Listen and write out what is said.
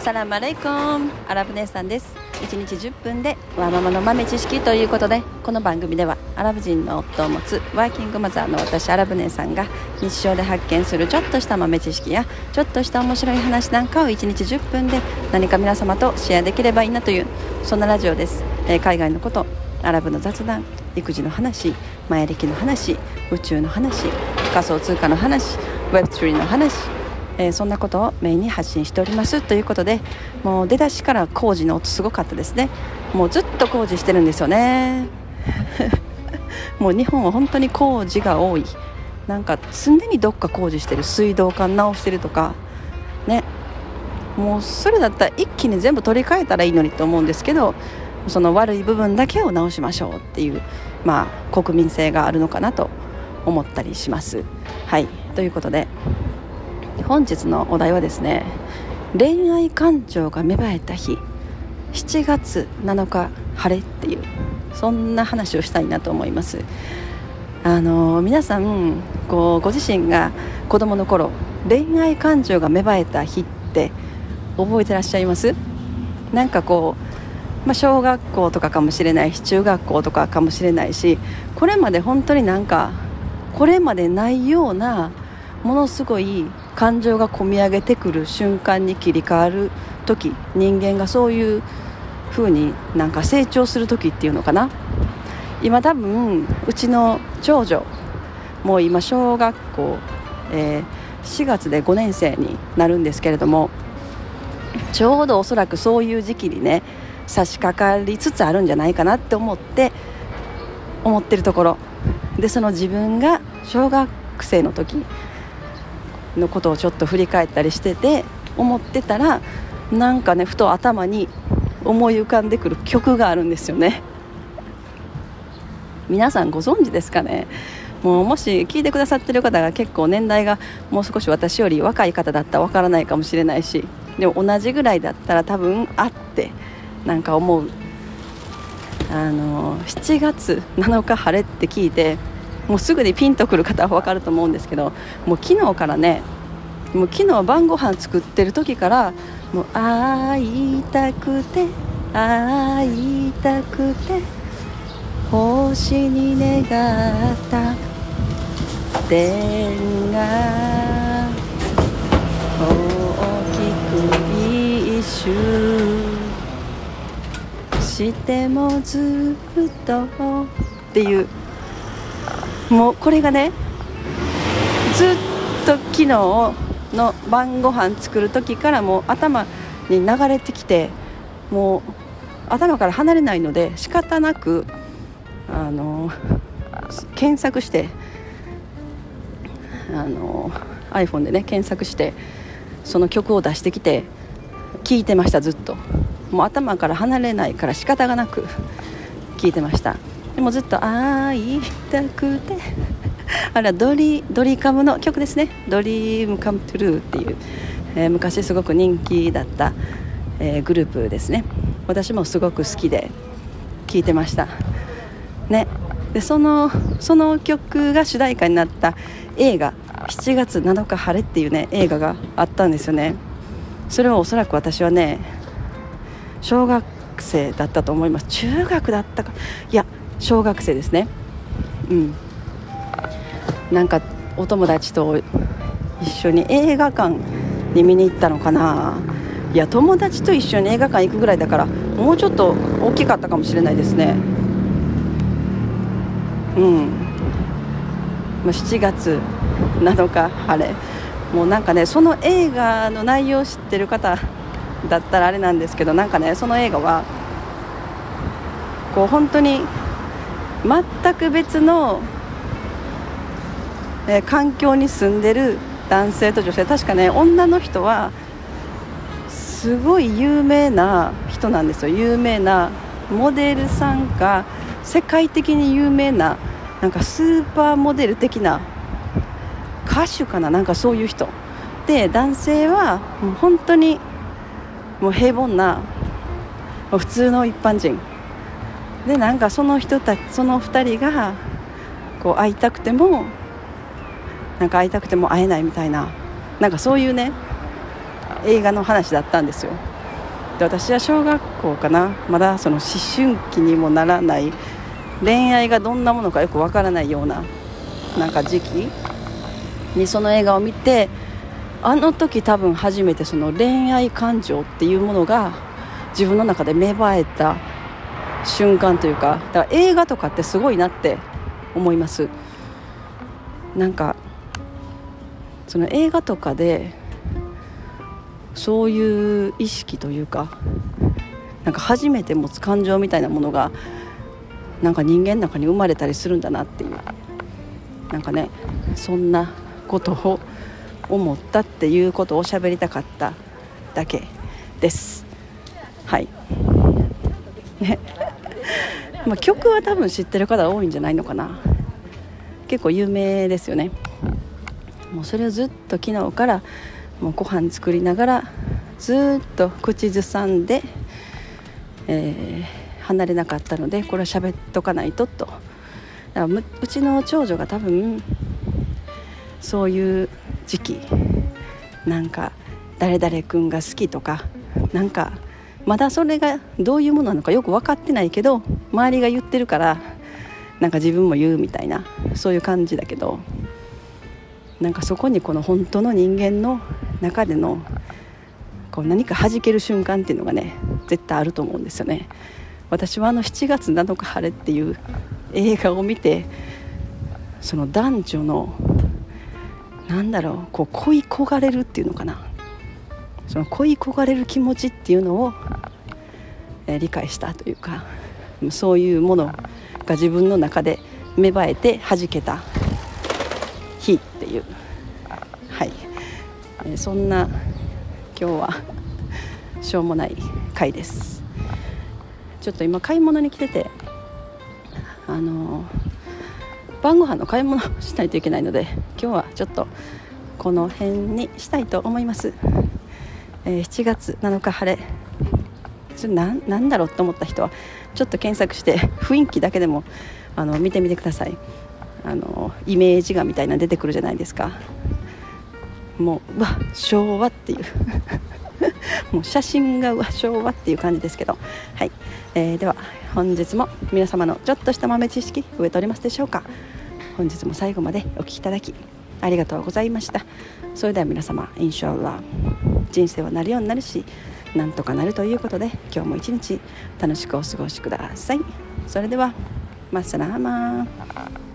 サラマレイコンアラブ姉さんです。1日10分でワーママの豆知識ということでこの番組ではアラブ人の夫を持つワーキングマザーの私アラブ姉さんが日常で発見するちょっとした豆知識やちょっとした面白い話なんかを1日10分で何か皆様とシェアできればいいなというそんなラジオです、えー、海外のことアラブの雑談育児の話前歴の話宇宙の話仮想通貨の話 Web3 の話えー、そんなことをメインに発信しておりますということでもう出だしから工事の音すごかったですね。もうずっと工事してるんですよね。もう日本は本当に工事が多い。なんか常にどっか工事してる。水道管直してるとか。ね。もうそれだったら一気に全部取り替えたらいいのにと思うんですけどその悪い部分だけを直しましょうっていうまあ国民性があるのかなと思ったりします。はい。ということで本日のお題はですね恋愛感情が芽生えた日7月7日晴れっていうそんな話をしたいなと思います。あの皆さんこうご自身が子供の頃恋愛感情が芽生えた日って覚えてらっしゃいます？なんかこう、まあ、小学校とかかもしれないし中学校とかかもしれないしこれまで本当になんかこれまでないようなものすごい感情がこみ上げてくる瞬間に切り替わる時人間がそういう風になんか成長する時っていうのかな。今多分うちの長女もう今小学校、えー、4月で5年生になるんですけれどもちょうどおそらくそういう時期にね差し掛かりつつあるんじゃないかなって思って思ってるところ。でその自分が小学生の時のことをちょっと振り返ったりしてて思ってたらなんかねふと頭に思い浮かんでくる曲があるんですよね。皆さんご存知ですかね？もうもし聞いてくださってる方が結構年代がもう少し私より若い方だったらわからないかもしれないしでも同じぐらいだったら多分あってなんか思う。あの7月7日晴れって聞いてもうすぐにピンとくる方は分かると思うんですけどもう昨日からねもう昨日晩ご飯作ってる時からもう会いたくて会いたくて星に願った電が大きく一周してもずっとっていうもうこれがねずっと昨日の晩ご飯作る時からもう頭に流れてきてもう頭から離れないので仕方なくあの検索してあの iPhone でね検索してその曲を出してきて聴いてましたずっと。もう頭から離れないから仕方がなく聴いてました。でもずっと会いたくて あれはドリドリカムの曲ですね「ドリームカムトゥルーっていう、えー、昔すごく人気だった、えー、グループですね。私もすごく好きで聴いてました。ね。でそのその曲が主題歌になった映画「7月7日晴れ」っていうね映画があったんですよね。それはおそらく私はね小学生だったと思います。中学だったか。いや小学生ですね。うん。なんかお友達と一緒に映画館に見に行ったのかな。いや友達と一緒に映画館行くぐらいだからもうちょっと大きかったかもしれないですね。うん。7月7日晴れ。もうなんかねその映画の内容を知ってる方だったらあれなんですけどなんかねその映画はこう本当に全く別の、えー、環境に住んでる男性と女性。確かね女の人はすごい有名な人なんですよ。有名なモデルさんか世界的に有名ななんかスーパーモデル的な歌手かななんかそういう人。で男性はもう本当にもう平凡な普通の一般人。でなんかその人たちその2人がこう会いたくてもなんか会いたくても会えないみたいななんかそういうね映画の話だったんですよ。で私は小学校かなまだその思春期にもならない恋愛がどんなものかよくわからないようななんか時期にその映画を見てあの時多分初めてその恋愛感情っていうものが自分の中で芽生えた瞬間というかだから映画とかってすごいなって思います。なんかその映画とかでそういう意識というかなんか初めて持つ感情みたいなものがなんか人間の中に生まれたりするんだなっていうなんかねそんなことを思ったっていうことを喋りたかっただけです。はい。ね まあ曲は多分知ってる方多いんじゃないのかな。結構有名ですよね。もうそれをずっと昨日からもうご飯作りながらずっと口ずさんで、えー、離れなかったのでこれは喋っとかないとと。だからうちの長女が多分そういう時期なんか誰々君が好きとかなんかまだそれがどういうものなのかよく分かってないけど周りが言ってるからなんか自分も言うみたいなそういう感じだけどなんかそこにこの本当の人間の中でのこう何か弾ける瞬間っていうのがね絶対あると思うんですよね。私はあの7月7日晴れっていう映画を見てその男女のなんだろうこう恋焦がれるっていうのかな。その恋焦がれる気持ちっていうのを、理解したというかそういうものが自分の中で芽生えて弾けた日っていう。はい、え、そんな今日はしょうもない回です。ちょっと今買い物に来ててあの晩ご飯の買い物しないといけないので今日はちょっとこの辺にしたいと思います、えー、7月7日晴れ。それななんだろうと思った人はちょっと検索して雰囲気だけでもあの見てみてください。あのイメージ画みたいな出てくるじゃないですか。もううわ昭和っていう。もう写真がうわ昭和っていう感じですけど。はい、えー、では本日も皆様のちょっとした豆知識植えておりますでしょうか。本日も最後までお聴きいただきありがとうございました。それでは皆様インシャアラ人生はなるようになるしなんとかなるということで今日も一日楽しくお過ごしください。それではマッサラーマー